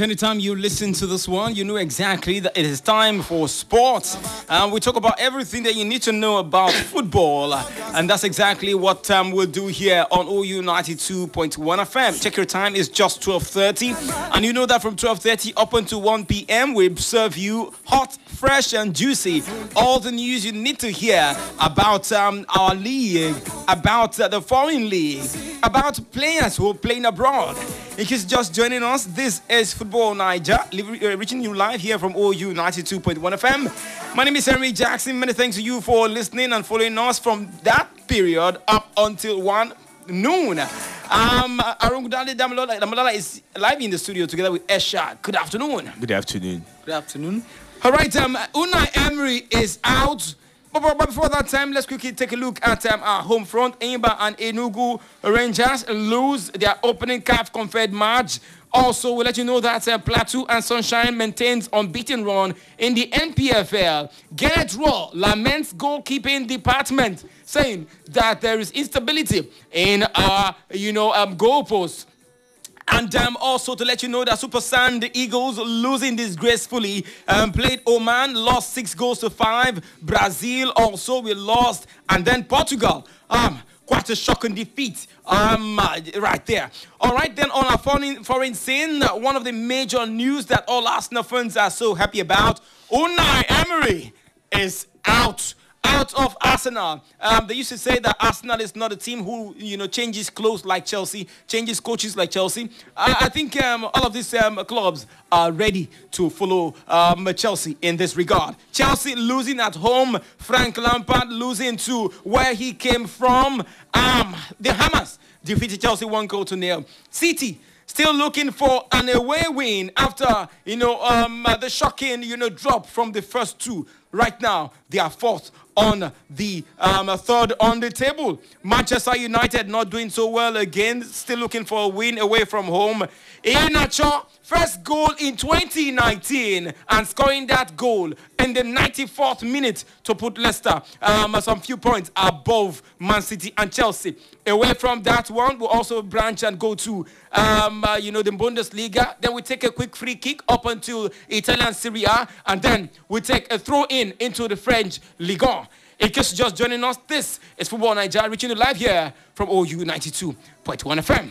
anytime you listen to this one, you know exactly that it is time for sports. And we talk about everything that you need to know about football. And that's exactly what um, we'll do here on OU 92.1 FM. Check your time, it's just 12.30. And you know that from 12.30 up until 1 p.m., we serve you hot, fresh, and juicy. All the news you need to hear about um, our league, about uh, the foreign league, about players who are playing abroad. In case just joining us, this is Football Niger, uh, reaching you live here from OU 92.1 FM. My name is Henry Jackson. Many thanks to you for listening and following us from that period up until 1 noon. Um, Arungudali Damalala is live in the studio together with Esha. Good afternoon. Good afternoon. Good afternoon. All right, um, Unai Emery is out. But, but, before that time, let's quickly take a look at um, our home front. Enyimba and Enugu Rangers lose their opening CAF Confed match. Also, we'll let you know that uh, Plateau and Sunshine maintains unbeaten run in the NPFL. Gernot Rohr laments goalkeeping department, saying that there is instability in our, you know, um, goalposts. And um, also to let you know that Super Sand Eagles losing disgracefully um, played Oman, lost six goals to five. Brazil also we lost, and then Portugal. Um, quite a shocking defeat um, uh, right there. All right, then on our foreign, foreign scene, one of the major news that all Arsenal fans are so happy about, Unai Emery is out out of Arsenal. Um, they used to say that Arsenal is not a team who, you know, changes clothes like Chelsea, changes coaches like Chelsea. I, I think um, all of these um, clubs are ready to follow um, Chelsea in this regard. Chelsea losing at home, Frank Lampard losing to where he came from. Um, the Hammers defeated Chelsea one goal to nil. City still looking for an away win after you know um, the shocking you know drop from the first two. Right now, they are fourth on the um, third on the table. Manchester United not doing so well again, still looking for a win away from home. Iheanacho, first goal in 2019 and scoring that goal in the 94th minute to put Leicester um, some few points above Man City and Chelsea. Away from that one, we'll also branch and go to, um, uh, you know, the Bundesliga. Then we take a quick free kick up until Italian Serie A, and then we take a throw in into the French Ligue 1. In case you're just joining us, this is Football Nigeria reaching you live here from OU 92.1 FM.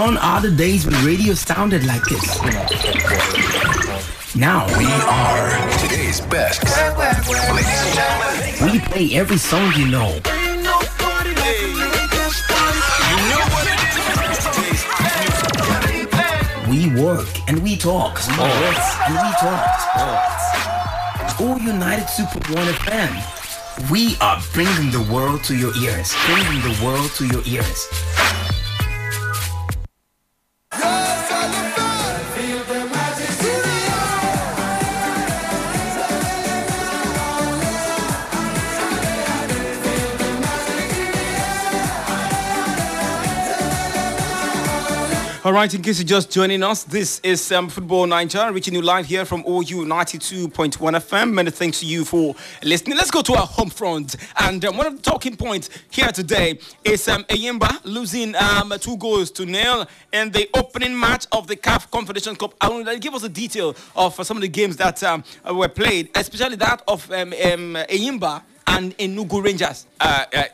Gone are the days when radio sounded like this. Now we are today's best. We play every song you know. We work and we talk sports and we talk sports. All United Super One FM. We are bringing the world to your ears. Bringing the world to your ears. All right, in case you're just joining us, this is um, Football Niger, reaching you live here from OU 92.1 FM. Many thanks to you for listening. Let's go to our home front. And um, one of the talking points here today is um, Enyimba losing um, two goals to nil in the opening match of the CAF Confederation Cup. I want to give us a detail of uh, some of the games that um, were played, especially that of um, um, Enyimba and Enugu Rangers. Uh, uh,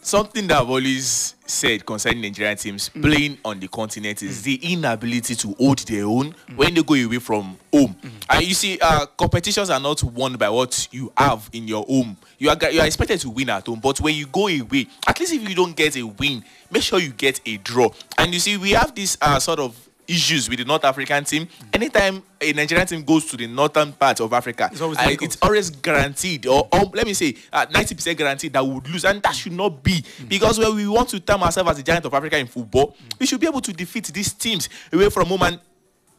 something that I've always said concerning Nigerian teams mm. playing on the continent is mm. the inability to hold their own mm. when they go away from home. Mm. And you see, uh, competitions are not won by what you have in your home. You are you are expected to win at home, but when you go away, at least if you don't get a win, make sure you get a draw. And you see, we have this uh, sort of issues with the North African team. Anytime a Nigerian team goes to the northern part of Africa, it's always, uh, it's always guaranteed, or, or, let me say, uh, 90% guaranteed that we would lose. And that should not be. Because when we want to term ourselves as the giant of Africa in football, we should be able to defeat these teams away from home. And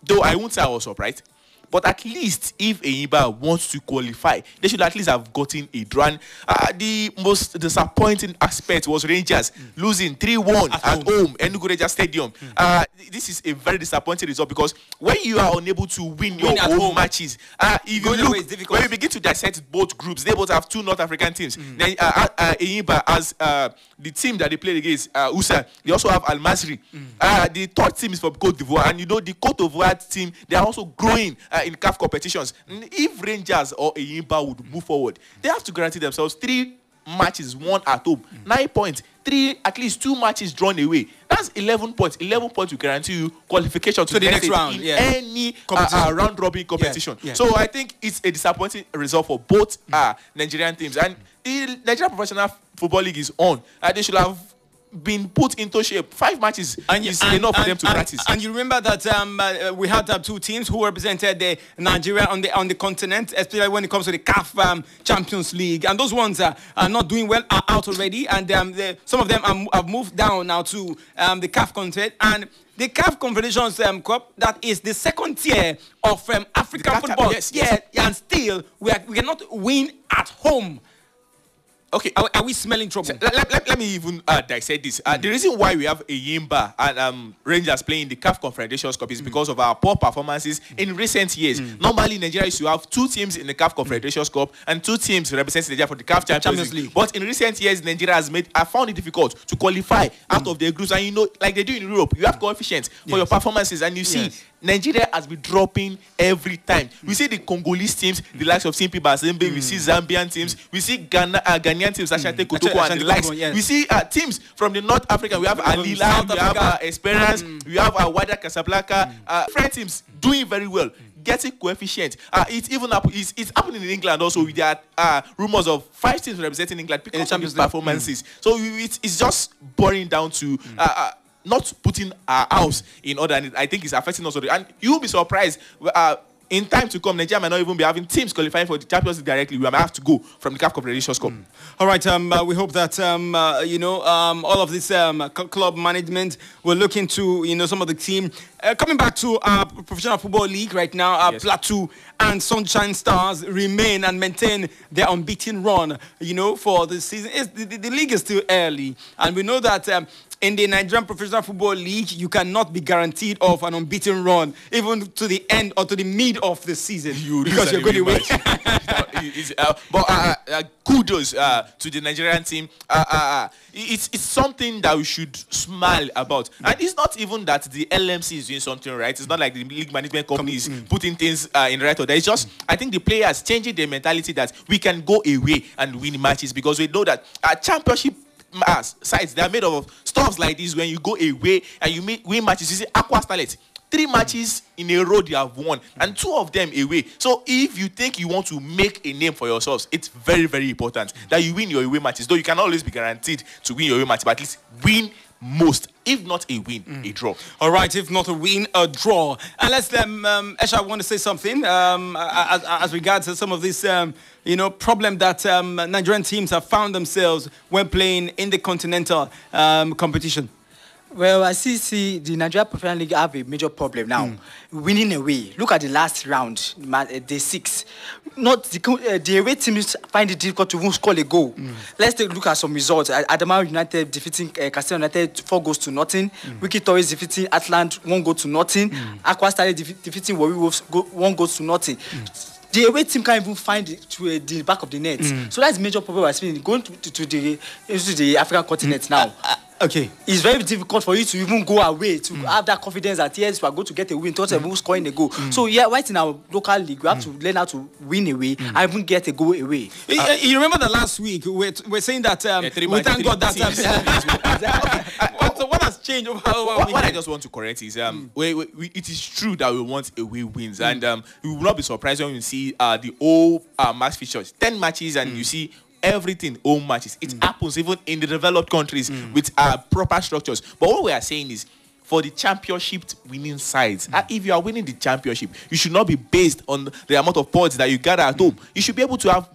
though I won't say I was surprised, But at least if Enyimba wants to qualify, they should at least have gotten a draw. Uh, the most disappointing aspect was Rangers losing 3-1 at, At home, Enugu Rangers Stadium. Uh, this is a very disappointing result because when you are unable to win your Win at own home. matches, uh, if you look, when you begin to dissect both groups, they both have two North African teams. Then uh, uh, uh, has uh, the team that they played against, uh, USA. They also have Al Masri. Uh, the third team is from Cote d'Ivoire, and you know the Cote d'Ivoire team they are also growing uh, in CAF competitions. If Rangers or Enyimba would move forward, they have to guarantee themselves three matches won at home, nine points, three at least two matches drawn away. That's eleven points. Eleven points will guarantee you qualification to, To the next stage round, in yeah. any uh, uh, round robin competition. yeah. So I think it's a disappointing result for both uh, Nigerian teams. And the Nigerian Professional Football League is on. Uh, they should have been put into shape. Five matches and, is enough for them to and, practice. And you remember that um, uh, we had uh, two teams who represented the Nigeria on the on the continent, especially when it comes to the CAF um, Champions League. And those ones uh, are not doing well, are out already. And um, the, some of them are, have moved down now to um, the CAF continent. And the CAF Confederations um, Cup, that is the second tier of um, African football. yes, yeah, and still we, are, we cannot win at home. Okay, Are, are we smelling trouble? let, let- let- let me even uh, dissect this. Uh, the reason why we have a Yimba and um, Rangers playing the CAF Confederations Cup is because of our poor performances in recent years. Normally, Nigeria used to have two teams in the CAF Confederations Cup and two teams representing Nigeria for the CAF Champions, Champions League. League. But in recent years, Nigeria has made, I found it difficult to qualify out of their groups. And you know, like they do in Europe, you have coefficients for your performances, and you see. Nigeria has been dropping every time. We see the Congolese teams, the likes of TP Mazembe, we see Zambian teams, we see Ghana, uh, Ghanaian teams, Ashante Kotoko, Ashanti and the likes. Kotoko, yes. We see uh, teams from the North Africa. We have Alila, South we have uh. Esperance, we have uh, Wydad Casablanca. Uh, French teams doing very well. Getting coefficient. Uh, it's even up. It's, it's happening in England also. There are uh, rumors of five teams representing England because of Champions these League. performances. So you- it's, just boring down to uh, uh, not putting our house in order, and I think it's affecting us. already. And you'll be surprised. Uh, in time to come, Nigeria might not even be having teams qualifying for the Champions League directly. We might have to go from the CAF Confederations Cup. All right. Um, uh, we hope that um, uh, you know um, all of this um, club management will look into you know some of the team uh, coming back to our professional football league right now. Our Yes. Plateau and Sunshine Stars remain and maintain their unbeaten run. You know for the season. The, the, the league is still early, and we know that. In the Nigerian Professional Football League, you cannot be guaranteed of an unbeaten run, even to the end or to the mid of the season, because you're going to win. Uh, but uh, uh, kudos uh, to the Nigerian team. Uh, uh, uh, it's, it's something that we should smile about. And it's not even that the LMC is doing something right. It's not like the league management company is putting things uh, in right order. It's just, I think the players changing their mentality that we can go away and win matches because we know that a championship uh, sides, they are made of stuffs like this when you go away and you meet, win matches. You see, Aqua Starlet three matches in a row they have won and two of them away so if you think you want to make a name for yourselves it's very very important that you win your away matches though you can always be guaranteed to win your away match but at least win most if not a win a draw All right, if not a win, a draw. Unless them, um, Esha, I want to say something um, as, as regards to some of these um, you know, problem that um, Nigerian teams have found themselves when playing in the continental um, competition. Well, I see, see the Nigeria Professional League have a major problem now. Winning away. Look at the last round, uh, day six. Not the, uh, the away teams find it difficult to even score a goal. Let's take a look at some results. Adamawa United defeating uh, Katsina United four goals to nothing. Wikki Tourists defeating Atlant one goal to nothing. Aqua Style defe- defeating Warri Wolves go- one goal to nothing. The away team can't even find it to uh, the back of the net. So that's major problem we're seeing going to, to, to the into the African continent now. Okay. it's very difficult for you to even go away to have that confidence that yes we are going to get a win. Instead of even scoring a goal. So yeah right in our local league we have to learn how to win away and even get a goal away. You- you, you remember that last week we're, we're saying that um, Yeah, we thank God that um, what, so what has changed over, over what, what I just want to correct is um, we, we, we, it is true that we want away wins, and um, we will not be surprised when we see uh, the whole uh, match features, ten matches, and you see everything home matches. It happens even in the developed countries with uh, proper structures. But what we are saying is. For the championship winning sides, uh, if you are winning the championship, you should not be based on the amount of points that you gather at home. You should be able to have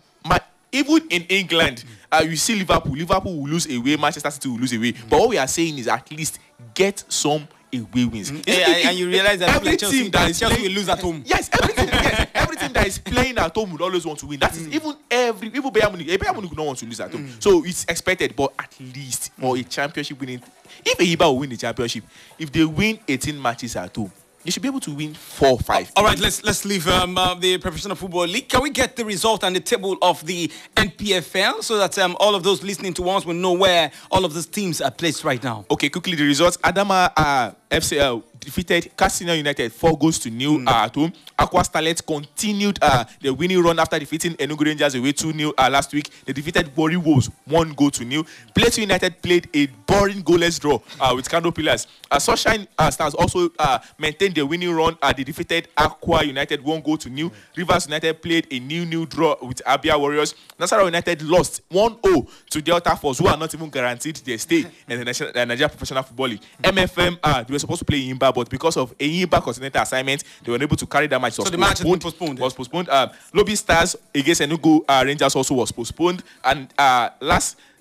even in England, uh, you see Liverpool. Liverpool will lose away. Manchester City will lose away. But what we are saying is at least get some away wins. Mm, Yeah, and- and you realize that every like Chelsea- team that is Chelsea playing- will lose at home. Yes, everything. yes, everything that is playing at home would always want to win. That Mm. even every even Bayern Munich. eh, Bayern Munich would not want to lose at home. So it's expected, but at least for a championship winning, if Enyimba will win the championship, if they win 18 matches at home, they should be able to win four, five. All right, let's let's leave um, uh, the professional football league. Can we get the result and the table of the NPFL so that um, all of those listening to us will know where all of those teams are placed right now? Okay, quickly the results. Adama uh, FCL defeated Katsina United four goals to nil uh, at home. Aqua Starlet continued uh, the winning run after defeating Enugu Rangers away 2 nil uh, last week. They defeated Warri Wolves one goal to nil. Plateau United played a boring goalless draw uh, with Kano Pillars. Uh, Sunshine uh, Stars also uh, maintained the winning run. Uh, they defeated Akwa United one goal to nil. Rivers United played a new new draw with Abia Warriors. Nasarawa United lost 1 0 to Delta Force, who are not even guaranteed their stay in the National, uh, Nigeria Professional Football League. MFM, uh, they were supposed to play Enyimba, but because of Enyimba continental assignment, they were unable to carry that match. Was So the match been postponed. Was postponed. Uh, Lobi Stars against Enugu uh, Rangers also was postponed. And uh,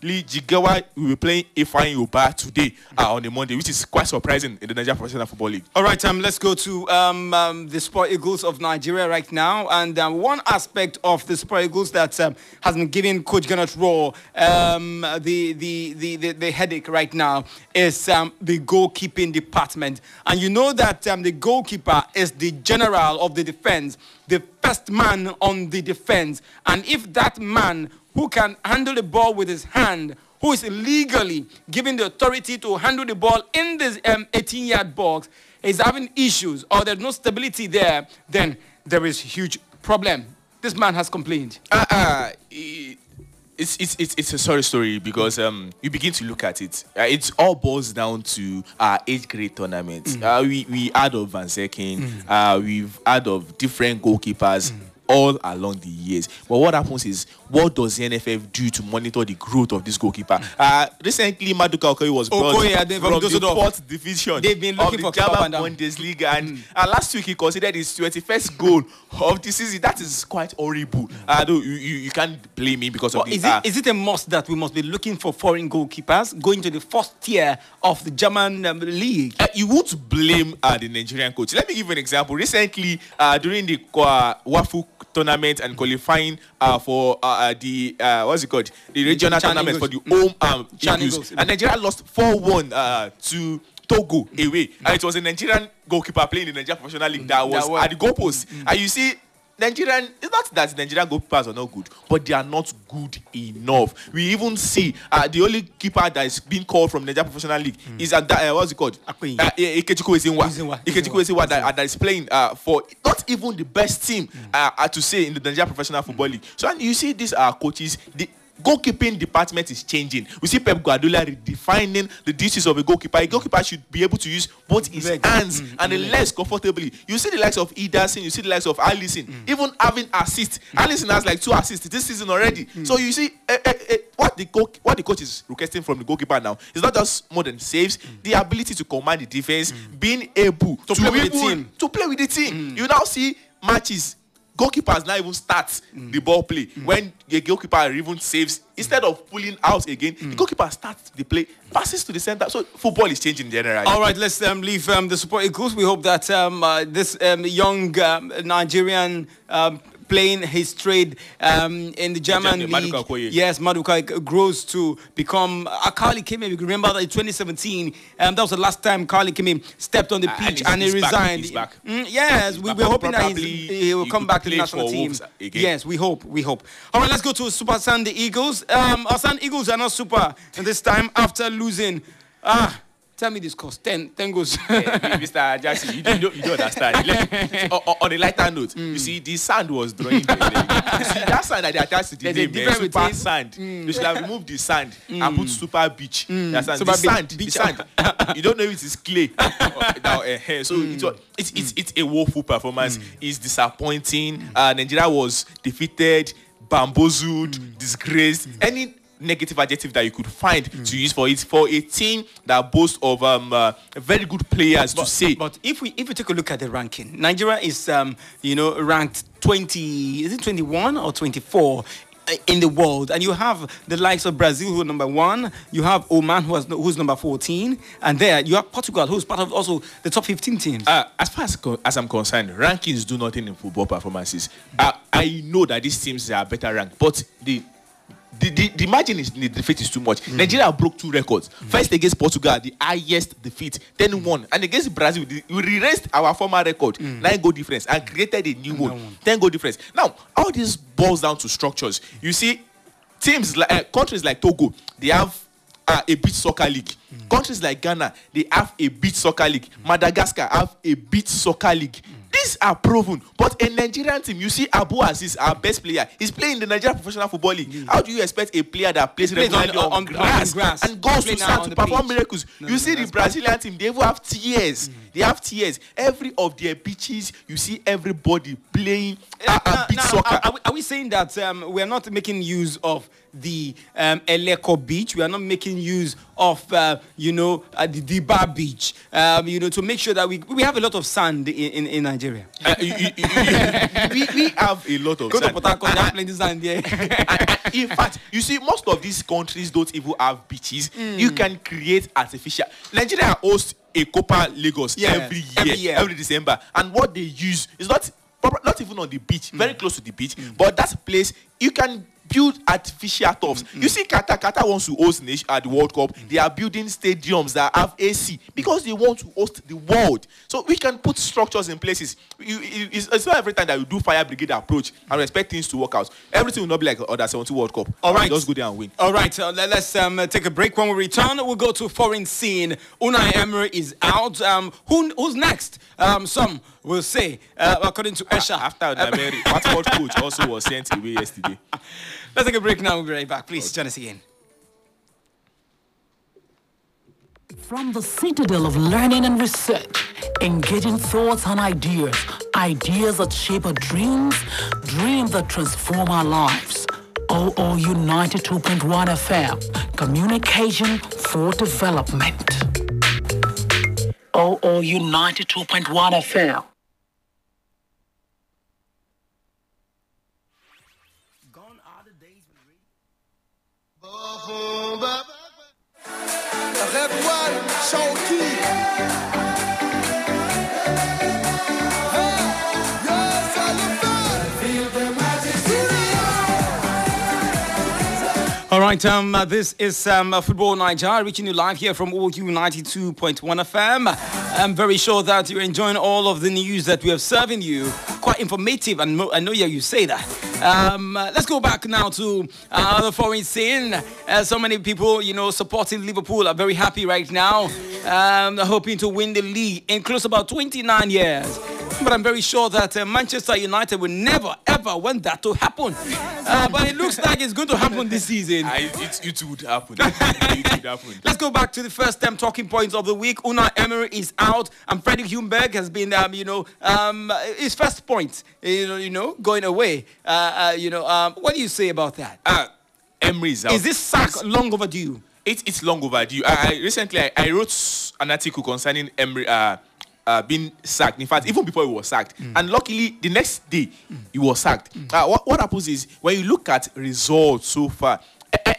lastly, Jigawa will be playing Ifeanyi Ubah today uh, on a Monday, which is quite surprising in the Nigeria Professional Football League. All right, um, let's go to um, um, the Super Eagles of Nigeria right now. And um, one aspect of the Super Eagles that um, has been giving Coach Gernot Rohr um, the, the, the, the, the headache right now is um, the goalkeeping department. And you know that um, the goalkeeper is the general of the defense, the first man on the defense. And if that man who can handle the ball with his hand who is legally given the authority to handle the ball in this um, 18 yard box is having issues or there's no stability there, then there is huge problem. This man has complained. Uh, uh, it's, it's, it's, it's a sorry story because um, you begin to look at it. Uh, it all boils down to our age grade tournaments. Uh, we, we had of Van Zekken, uh, we've had of different goalkeepers. All along the years, but what happens is, what does the NFF do to monitor the growth of this goalkeeper? Uh, recently, Maduka Okoye was brought Okoye, from from the fourth division They've been of looking the for German. Bundesliga, and uh, last week he considered his 21st goal of the season. That is quite horrible. Uh, though you, you, you can't blame me because of Well, the. is, uh, it, is it a must that we must be looking for foreign goalkeepers going to the first tier of the German um, league? uh, you won't blame uh, the Nigerian coach. Let me give you an example. Recently, uh, during the uh, Wafu tournament and qualifying uh, for uh, the uh, what's it called the regional Chan tournament for Eagles. the home um, Chan Eagles. Eagles. and Nigeria lost four one uh, to. Togo away, and it was a Nigerian goalkeeper playing in the Nigerian Professional League that was was- at the goalpost. And you see, Nigerian, it's not that Nigerian goalkeepers are not good, but they are not good enough. We even see uh, the only keeper that is being called from Nigerian Professional League is at that, uh, what's it called? Akpeyi. Uh, Ikechukwu. Ezenwa. Ikechukwu Ezenwa that, uh, that is playing uh, for not even the best team uh, uh, to say in the Nigerian Professional Football League. So and you see these uh, coaches, the goalkeeping department is changing. We see Pep Guardiola redefining the duties of a goalkeeper. A goalkeeper should be able to use both his Legs. hands mm, and the legs comfortably. You see the likes of Ederson, you see the likes of Alisson, mm. even having assists. Mm. Alisson has like two assists this season already. So you see eh, eh, eh, what the goal, what the coach is requesting from the goalkeeper now is not just more than saves, the ability to command the defense, being able to, play with the team. to play with the team. You now see matches. Goalkeepers now even start the ball play when the goalkeeper even saves instead of pulling out again. The goalkeeper starts the play, passes to the center. So football is changing generally. All right, let's um, leave um, the Super Eagles. We hope that um, uh, this um, young um, Nigerian um, playing his trade um, in the German Maduka league, Okoye. yes, Maduka grows to become. Uh, Carl Ikeme came in. You remember that in 2017, um, that was the last time Carl Ikeme came in, stepped on the Ah, pitch, and and, he's- he back, resigned. Mm, yes, we, we're hoping that he's, he will come back to the national team. Again. Yes, we hope. We hope. All right, let's go to Super Sunday Eagles. Um, our Sun Eagles are not super this time after losing. Ah, tell me this cost 10, 10 goals. Mr. Jackson, you, you, don't, you don't understand. Let- o- o- on a lighter note, you hmm. see, the sand was drawing. The, see, that sand that they attached to the There's name, difference super between- sand. Hmm. They should have removed the sand and hmm. put super beach. You understand? Super the sand, beach. the sand. you don't know if it is clay. Now, eh, eh. so it was, it's, it's, it's a woeful performance. It's disappointing. Uh, Nigeria was defeated, bamboozled, disgraced. Any negative adjective that you could find to use for it for a team that boasts of um, uh, very good players to say But if we if we take a look at the ranking, Nigeria is um you know ranked 20 is it 21 or 24 in the world, and you have the likes of Brazil, who are number one. You have Oman, who has, who's number 14, and there you have Portugal, who's part of also the top 15 teams. Uh, as far as, as I'm concerned, rankings do nothing in football performances. Uh, I know that these teams are better ranked, but the the, the, the margin is the defeat is too much. Mm. Nigeria broke two records. First against Portugal, the highest defeat, then one, and against Brazil, the, we erased our former record, mm. nine goal difference, and created a new one, ten goal difference. Now, all this boils down to structures. You see, teams like uh, countries like Togo, they have uh, a beach soccer league. Mm. Countries like Ghana, they have a beach soccer league. Madagascar have a beach soccer league. These are proven. But a Nigerian team, you see Abu Aziz, our best player, is playing in the Nigerian Professional Football League. How do you expect a player that plays Plays on- regularly on, on- on grass, grass. and goes to on to perform pitch. miracles? No, you no, see the Brazilian team, they even have tears. They have tears. Every of their beaches, you see everybody playing uh, uh, Now- beach now, soccer. Are, are we, are we saying that um, we are not making use of the um, Eleko beach? We are not making use of, uh, you know, uh, the Diba beach, um, you know, to make sure that we we have a lot of sand in, in, in Nigeria. Uh, you- you- you- we, we have a lot of Go to sand. Port Harcourt, they have plenty sand there. In fact, you see, most of these countries don't even have beaches. You can create artificial. Nigeria hosts a Copa Lagos Yeah, every year, every every. December, and what they use is not not even on the beach, very close to the beach, but that place you can. Build artificial turfs. You see, Qatar, Qatar wants to host nation at the World Cup. They are building stadiums that have AC because they want to host the world. So we can put structures in places. You, it- it's, it's not every time that you do fire brigade approach and expect things to work out. Everything will not be like other 70 World Cup. All right. just go there and win. All right, uh, let, us um, uh, take a break. When we return, we'll go to foreign scene. Unai Emery is out. Um, who, who's next? Um, some will say, uh, according to Esha. After the Mary, Watford coach also was sent away yesterday. Let's take a break now. We'll be right back. Please join us again. From the citadel of learning and research, engaging thoughts and ideas, ideas that shape our dreams, dreams that transform our lives. OOU 92.1 FM, communication for development. OOU 92.1 FM. Right, um, uh, this is um, uh, Football Nigeria reaching you live here from OOU 92.1 FM. I'm very sure that you're enjoying all of the news that we have serving you. Quite informative, and I know yeah, you say that. Um, uh, let's go back now to uh, the foreign scene. Uh, so many people, you know, supporting Liverpool are very happy right now, um, hoping to win the league in close about 29 years. But I'm very sure that uh, Manchester United will never, ever want that to happen. Uh, but it looks like it's going to happen this season. I, it, it would happen. it would happen. Let's go back to the first um, talking points of the week. Unai Emery is out, and Freddie Ljungberg has been, um, you know, um, his first point, you know, you know going away. Uh, uh, you know, um, what do you say about that? Uh, Emery is out. Is this sack long overdue? It, it's long overdue. I, I recently I, I wrote an article concerning Emery uh, being sacked. In fact, even before he was sacked, and luckily the next day he was sacked. Uh, what, what happens is when you look at results so far.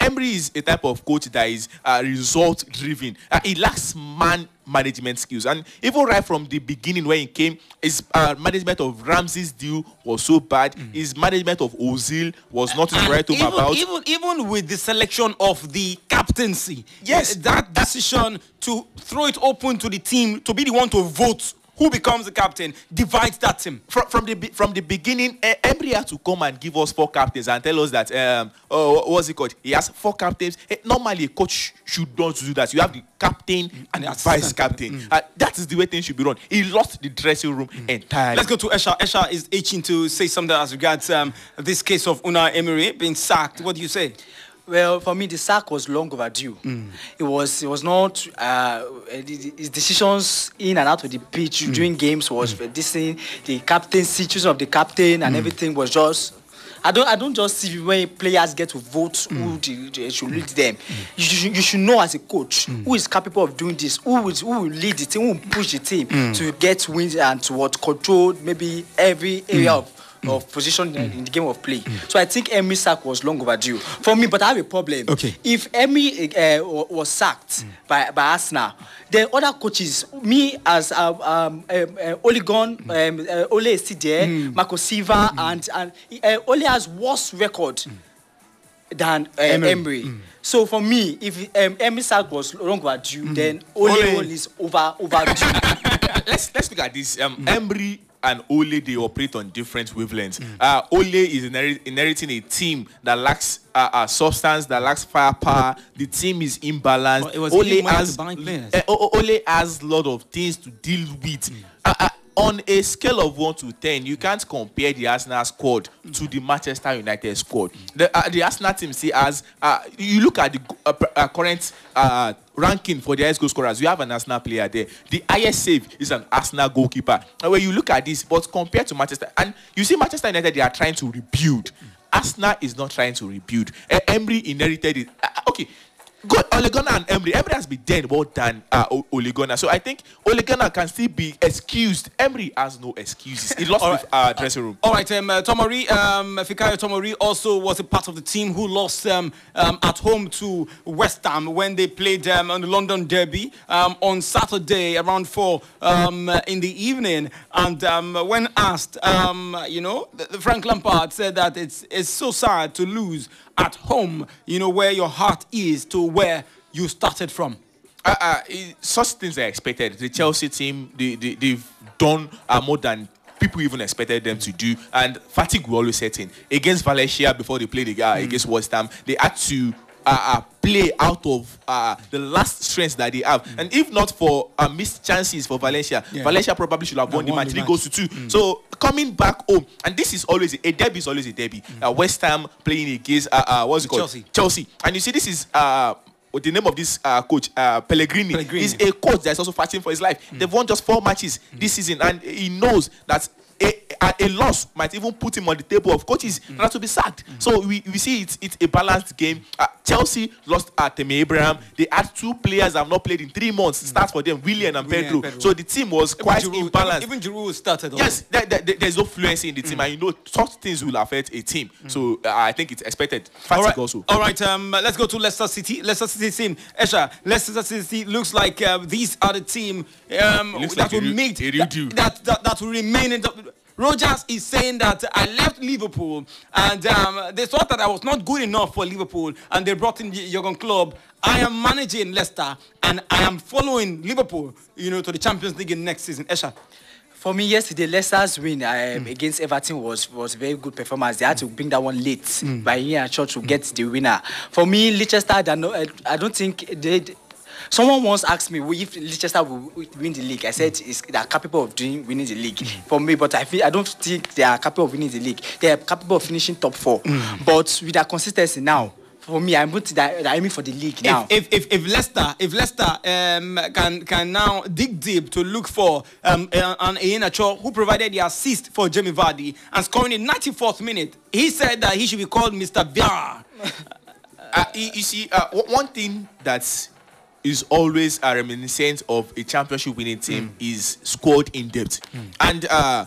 Emery is a type of coach that is uh, result driven. Uh, he lacks man management skills, and even right from the beginning when he came, his uh, management of Ramsey's deal was so bad. His management of Ozil was not write home even, about. even even with the selection of the captaincy, Yes. that decision to throw it open to the team to be the one to vote who becomes the captain divides that team. from, from the from the beginning, Emery had to come and give us four captains and tell us that um oh what- what's it called? He has four captains. Eh, normally, a coach should not do that. You have the captain and the vice captain. Uh, that is the way things should be run. He lost the dressing room entirely. Let's go to Esha. Esha is itching to say something as regards um, this case of Unai Emery being sacked. What do you say? Well, for me, the sack was long overdue. Mm. It was it was not uh, eh, the- the- his decisions in and out of the pitch mm. during games was mm. this thing, the captaincy, choosing of the captain and everything was just. I don't I don't just see when players get to vote who the, they should lead them. You, should, you should know as a coach who is capable of doing this, who is who will lead the team, who will push the team to get wins and to what control maybe every area of of position in- in the game of play. So I think Emery sack was long overdue for me. But I have a problem. Okay. If Emery uh, wa- was sacked by by Arsenal, then other coaches, me as uh, um, um, uh, Oligon, um, uh, Ole is still there, Marco Silva, and and uh, Ole has worse record than uh, Emery. Emery. So for me, if um, Emery sack was long overdue, then Ole, Ole. Is over overdue. let's let's look at this. Um, Emery and Ole they operate on different wavelengths. Uh, Ole is inherit- inheriting a team that lacks uh, uh, substance, that lacks firepower. The team is imbalanced. Was Ole has uh, Ole has a lot of things to deal with. Uh, uh, on a scale of one to ten, you can't compare the Arsenal squad to the Manchester United squad. The, uh, the Arsenal team see as uh, you look at the uh, uh, current uh, ranking for the highest goal scorers. You have an Arsenal player there. The highest save is an Arsenal goalkeeper. And when you look at this, but compared to Manchester, and you see Manchester United, they are trying to rebuild. Arsenal is not trying to rebuild. Emery inherited it. Uh, okay. Good, Ole Gunnar and Emery. Emery has been dead more than uh, O- Ole Gunnar. So I think Ole Gunnar can still be excused. Emery has no excuses. He lost All the uh, dressing room. All right, um, uh, Tomori, um, Fikayo Tomori also was a part of the team who lost um, um, at home to West Ham when they played um, on the London Derby um, on Saturday around four um, uh, in the evening. And um, when asked, um, you know, Frank Lampard said that it's it's so sad to lose at home, you know, where your heart is to where you started from. uh, uh, such things are expected. The Chelsea team, they, they, they've done uh, more than people even expected them to do. And fatigue will always set in. Against Valencia, before they played the, uh, against West Ham, they had to uh, uh, play out of uh, the last strength that they have. And if not for uh, missed chances for Valencia, Yeah. Valencia probably should have won the won match. the Three match. goals to two. So coming back home, and this is always a, a derby is always a derby. Uh, West Ham playing against uh, uh, what's it called? Chelsea. Chelsea. And you see, this is uh, what the name of this uh, coach, uh, Pellegrini, Pellegrini. is a coach that's also fighting for his life. They've won just four matches this season, and he knows that. A, a, loss might even put him on the table of coaches not to be sacked. So we, we see it's it's a balanced game. Uh, Chelsea lost at Tammy Abraham. They had two players that have not played in three months. Start for them, William and Willian Pedro. and Pedro. So the team was quite Giroud- imbalanced. Even, even Giroud started. also. Yes, there, there- there- there's no fluency in the team, and you know such things will affect a team. So uh, I think it's expected. Fatigue All right, also. all right. Um, let's go to Leicester City. Leicester City team. Esha, Leicester City looks like uh, these are the team um, that like will make that, that, that that will remain in the. Rodgers is saying that I left Liverpool and um, they thought that I was not good enough for Liverpool and they brought in Jurgen Klopp. I am managing Leicester and I am following Liverpool, you know, to the Champions League in next season. Esha. For me, yesterday, Leicester's win um, against Everton was was very good performance. They had to bring that one late by Iheanacho to get the winner. For me, Leicester, I don't think they. Someone once asked me "Well, if Leicester will win the league. I said they are capable of doing winning the league. For me, but I feel I don't think they are capable of winning the league. They are capable of finishing top four. But with their consistency now, for me, I'm putting that they're aiming for the league now. If, if, if, if Leicester, if Leicester um, can can now dig deep to look for um, an Iheanacho who provided the assist for Jamie Vardy and scoring in 94th minute, he said that he should be called Mr. Viar. uh, you, you see, uh, one thing that is always a reminiscent of a championship winning team is squad in depth. And uh,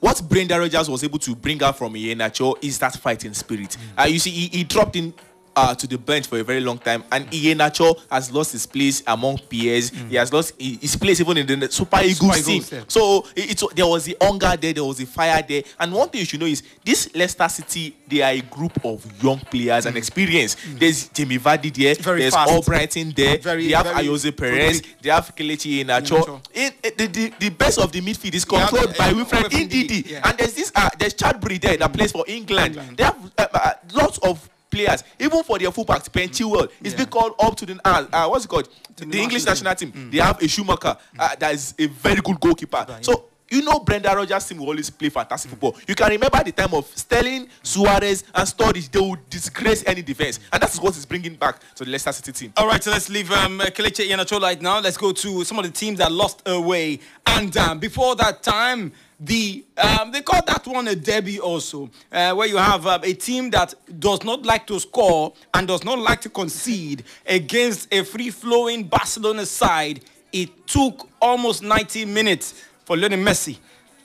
what Brendan Rodgers was able to bring out from Iheanacho is that fighting spirit. Uh, you see, he, he dropped in. Uh, to the bench for a very long time, and Iheanacho has lost his place among peers. He has lost his place even in the Super Eagles team. Yeah. So it, there was the hunger there, there was the fire there. And one thing you should know is this Leicester City, they are a group of young players and experience. There's Jamie Vardy there, Very there's fast. Albrighton there, Very- they have very Ayose Perez, prolific. they have Kelechi Iheanacho. Iheanacho. In, in- the, the, the best of the midfield is controlled uh, by uh, Wilfred Ndidi. Yeah. And there's this, uh, there's Choudhury there that plays for England. England. They have uh, uh, lots of players, even for their fullbacks, Ben Chilwell is being called up to the uh, uh, what's it called? The, the English national team. They have a Schmeichel uh, that is a very good goalkeeper. So you know Brendan Rodgers team will always play fantastic football. You can remember the time of Sterling, Suarez, and Sturridge. They will disgrace any defense, and that is what is bringing back to the Leicester City team. All right, so let's leave um, Kelechi Iheanacho right now. Let's go to some of the teams that lost away. And um, before that time, the um, they call that one a derby also, uh, where you have um, a team that does not like to score and does not like to concede against a free-flowing Barcelona side. It took almost 90 minutes for Lionel Messi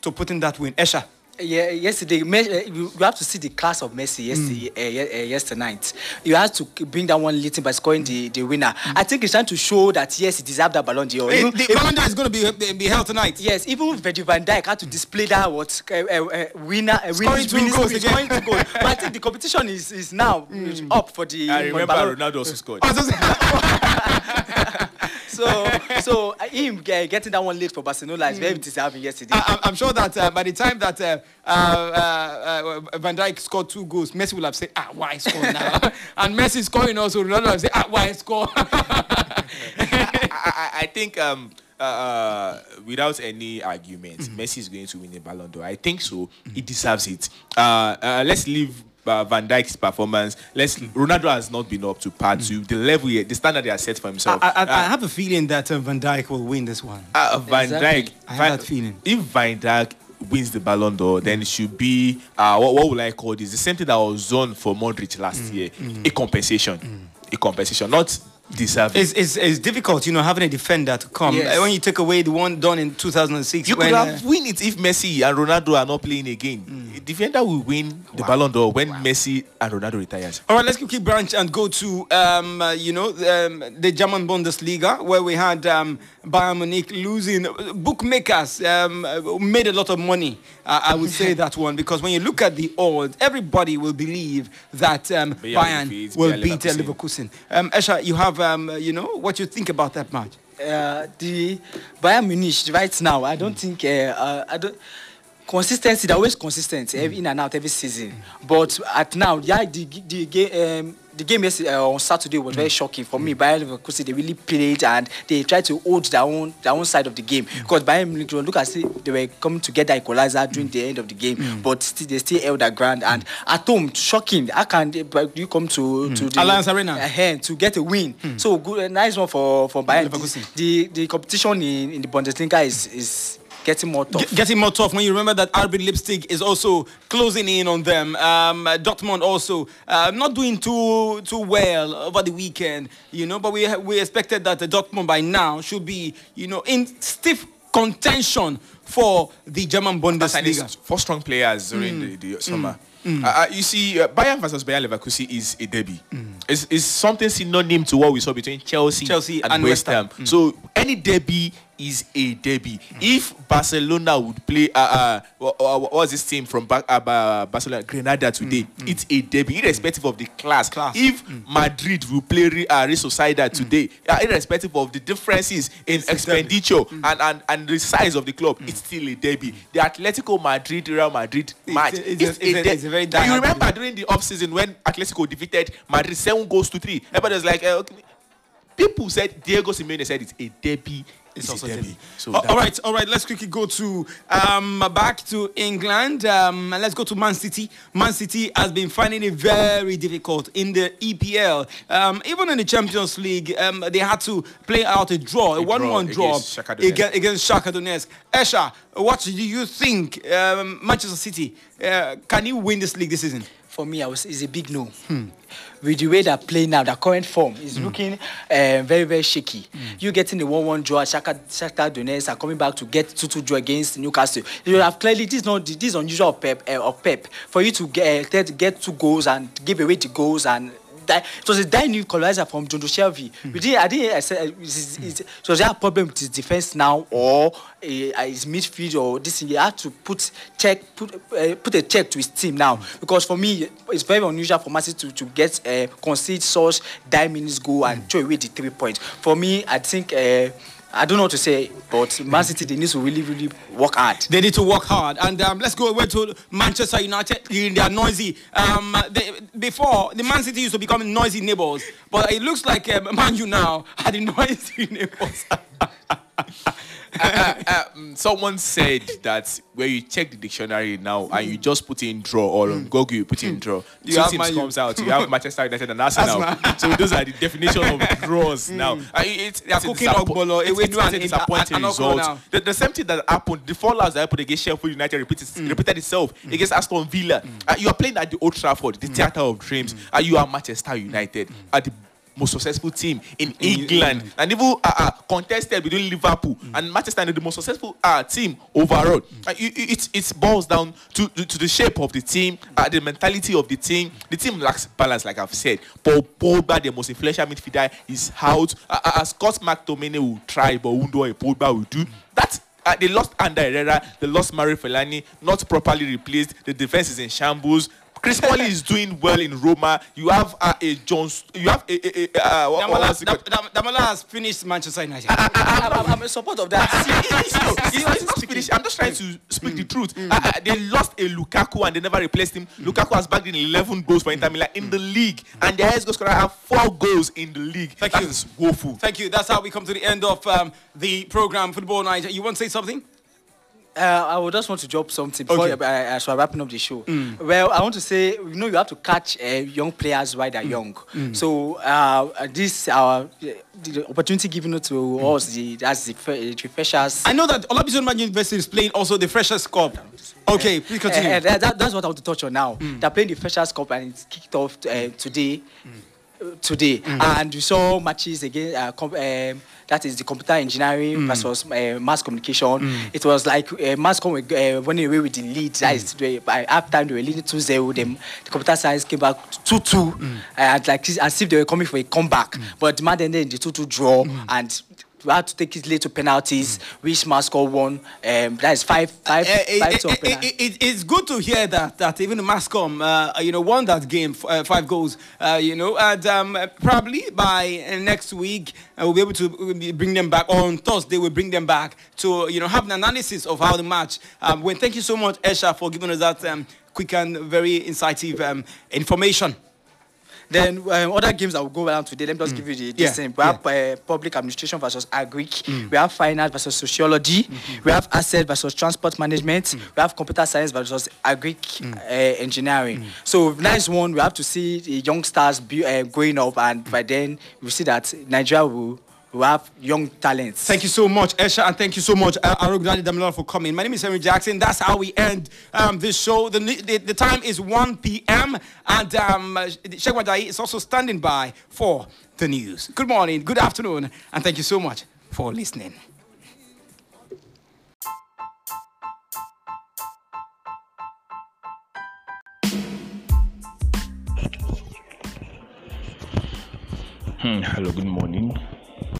to put in that win. Esha. Yeah, yesterday, uh, you you have to see the class of Messi yesterday, uh, uh, yesterday night. You have to bring that one little by scoring the, the winner. I think it's time to show that yes, he deserved that Ballon d'Or. Eh, Even- the Ballon d'Or is going to be be held tonight. Yes, even Virgil van Dijk had to display that what uh, uh, uh, winner, uh, Scoring winning, two winning goals again. scoring two goals. But I think the competition is is now up for the. I remember Ballon- Ronaldo also scored. I was just- So so him uh, getting that one late for Barcelona is very deserving yesterday. I, I'm- I'm sure that uh, by the time that uh, uh, uh, uh, Van Dijk scored two goals, Messi will have said, "Ah, why score now?" and Messi scoring also, Ronaldo will say, "Ah, why score?" I, I, I think um, uh, without any argument, Messi is going to win the Ballon d'Or. I think so. He deserves it. Uh, uh, let's leave uh, Van Dijk's performance. Let's. Ronaldo has not been up to par to the level, he, the standard he has set for himself. I, I, I Uh, have a feeling that uh, Van Dijk will win this one. uh, Van Exactly. Dijk. I have Van- that feeling. If Van Dijk wins the Ballon d'Or, then it should be uh, what, what would I call this? The same thing that was done for Modric last year. A compensation. A compensation, not deserving. It's, it's, it's difficult, you know, having a defender to come. Yes. Uh, When you take away the one done in 2006, You when, could uh, have win it if Messi and Ronaldo are not playing again. A defender will win the Ballon d'Or when Messi and Ronaldo retires. All right, let's quickly branch and go to, um, uh, you know, um, the German Bundesliga, where we had um, Bayern Munich losing. Bookmakers um, uh, made a lot of money. Uh, I would say that one because when you look at the odds, everybody will believe that um, Bayern Bayern will Bayer beat Leverkusen. Leverkusen. Um, Esha, you have, um, you know, what you think about that match? uh, the Bayern Munich right now, I don't think uh, uh, I don't consistency. They're always consistent every, in and out every season. But at now, yeah, the the game. Um, the game yesterday, uh, on Saturday was very shocking for me. Bayern Leverkusen they really played and they tried to hold their own their own side of the game because Bayern Munich look as if they were coming together equalizer during the end of the game, but still, they still held their ground. And at home, shocking. How can they, you come to to the Allianz Arena. ahead to get a win? So good, a nice one for for Bayern. Leverkusen. The the competition in, in the Bundesliga is is getting more tough. Ge- getting more tough when you remember that RB Leipzig is also closing in on them. Um, Dortmund also uh, not doing too too well over the weekend, you know. But we we expected that the Dortmund by now should be, you know, in stiff contention for the German That's and it's Bundesliga. four strong players during the, the summer. Uh, uh, you see, uh, Bayern versus Bayern Leverkusen is a derby. It's, it's something synonym to what we saw between Chelsea, Chelsea and, and West West Ham. So any derby is a derby. If Barcelona would play, uh, uh, what, was this team from Ba- uh, Barcelona, Granada today? It's a derby, irrespective of the class. Class. If Madrid will play Re- uh, Real Sociedad today, uh, irrespective of the differences in expenditure and, and, and the size of the club, it's still a derby. The Atletico Madrid Real Madrid match it's a- it's a- it's very You remember derby. during the off season when Atletico defeated Madrid seven goals to three? Everybody was like, uh, okay. people said Diego Simeone said it's a derby. It's, also a derby. derby. So Oh, all right, all right. Let's quickly go to um, back to England. Um, and let's go to Man City. Man City has been finding it very difficult in the EPL. Um, even in the Champions League, um, they had to play out a draw, a A one-one draw against Shakhtar Donetsk. against, against Shakhtar Donetsk. Esha, what do you think? Um, Manchester City uh, can you win this league this season? For me, I was is a big no. With the way they're playing now, their current form is looking uh, very, very shaky. You getting the 1 1 draw, Shakhtar Shakhtar Donetsk are coming back to get 2 2 draw against Newcastle. You have clearly, this is not this is unusual of Pep, uh, of Pep for you to get, uh, get two goals and give away the goals and it was a new equalizer from Jonjo Shelvey. We didn't, I didn't, uh, is, is, so there a problem with his defense now or uh, his midfield or this thing? You have to put check, put, uh, put a check to his team now because for me, it's very unusual for Man to, to get uh, concede such nine minutes goal and throw away the three points. For me, I think. Uh, I don't know what to say, but Man City they need to really, really work hard. They need to work hard. And um, let's go away to Manchester United. They are noisy. Um, they, before, the Man City used to become noisy neighbors. But it looks like um, Man U now are the noisy neighbors. uh, uh, um, someone said that when you check the dictionary now and you just put in draw or on Google you put in draw, You two teams comes out. You have Manchester United and Arsenal. so those are the definition of draws now. Uh, it's, it's, a cooking Ogbolo, it's, it's, it's a disappointing an- result. The, the same thing that happened, the fallouts that happened against Sheffield United repeated, repeated itself against Aston Villa. Uh, you are playing at the Old Trafford, the theatre of dreams, and you are Manchester United at the most successful team in England, and even uh, uh, contested between Liverpool and Manchester United, the most successful uh, team overall. Uh, it, it, it boils down to, to, to the shape of the team, uh, the mentality of the team. The team lacks balance, like I've said. Paul Pogba, the most influential midfielder, is out. Uh, uh, Scott McTominay will try, but won't do what Pogba will do. That's uh, they lost Ander Herrera, they lost Mario Fellaini, not properly replaced. The defense is in shambles. Chris Paul is doing well in Roma. You have uh, a Jones. You have a, a, a uh, what, what Damola, was it called? Dam- Dam- Damola has finished Manchester United. I'm, I'm, I'm in support of that. It's not- it's not finished. I'm just trying to speak the truth. Uh, uh, they lost a Lukaku and they never replaced him. Lukaku has bagged in 11 goals for Inter Milan in the league, and the highest goal scorer have four goals in the league. Thank That you. is woeful. Thank you. That's how we come to the end of um, the program, Football Night. You want to say something? Uh, I would just want to drop something before Okay. I, I start wrapping up the show. Well, I want to say, you know, you have to catch uh, young players while they're young. So uh, this our the opportunity given to us, the that's the, the freshers. I know that Olabisi Onabanjo University is playing also the Freshers Cup. Okay, please continue. Uh, uh, that, that- that's what I want to touch on now. They're playing the Freshers Cup and it's kicked off uh, today. Today, and we saw matches again. Uh, um, that is the computer engineering versus uh, mass communication. It was like uh, mass com uh, running away with the lead. That is the, by half time they were leading 2-0. Then the computer science came back 2-2, and like as if they were coming for a comeback. But the man ended in the 2-2 draw, and we had to take it late to penalties, which Mascot won. Um, that is five, five, Uh, five it- to it- it- it- it's good to hear that that even Mascom, uh, you know, won that game uh, five goals. Uh, you know, and um, probably by uh, next week uh, we'll be able to bring them back. Or on Thursday we'll bring them back to you know have an analysis of how the match um, went. Thank you so much, Esha, for giving us that um, quick and very incisive um, information. Then um, other games that will go around today. Let me just give you the Yeah, this thing. We have uh, public administration versus agric. We have finance versus sociology. We have asset versus transport management. We have computer science versus agric uh, engineering. So nice one. We have to see the youngsters be, uh, growing up, and by then we see that Nigeria will, will have young talents. Thank you so much, Esha, and thank you so much, uh, Arogunadi Damilola, for coming. My name is Henry Jackson. That's how we end um, this show. The, the, the time is 1 p.m., and um, uh, Sheikh Wadai is also standing by for the news. Good morning, good afternoon, and thank you so much for listening. Hmm, hello, good morning.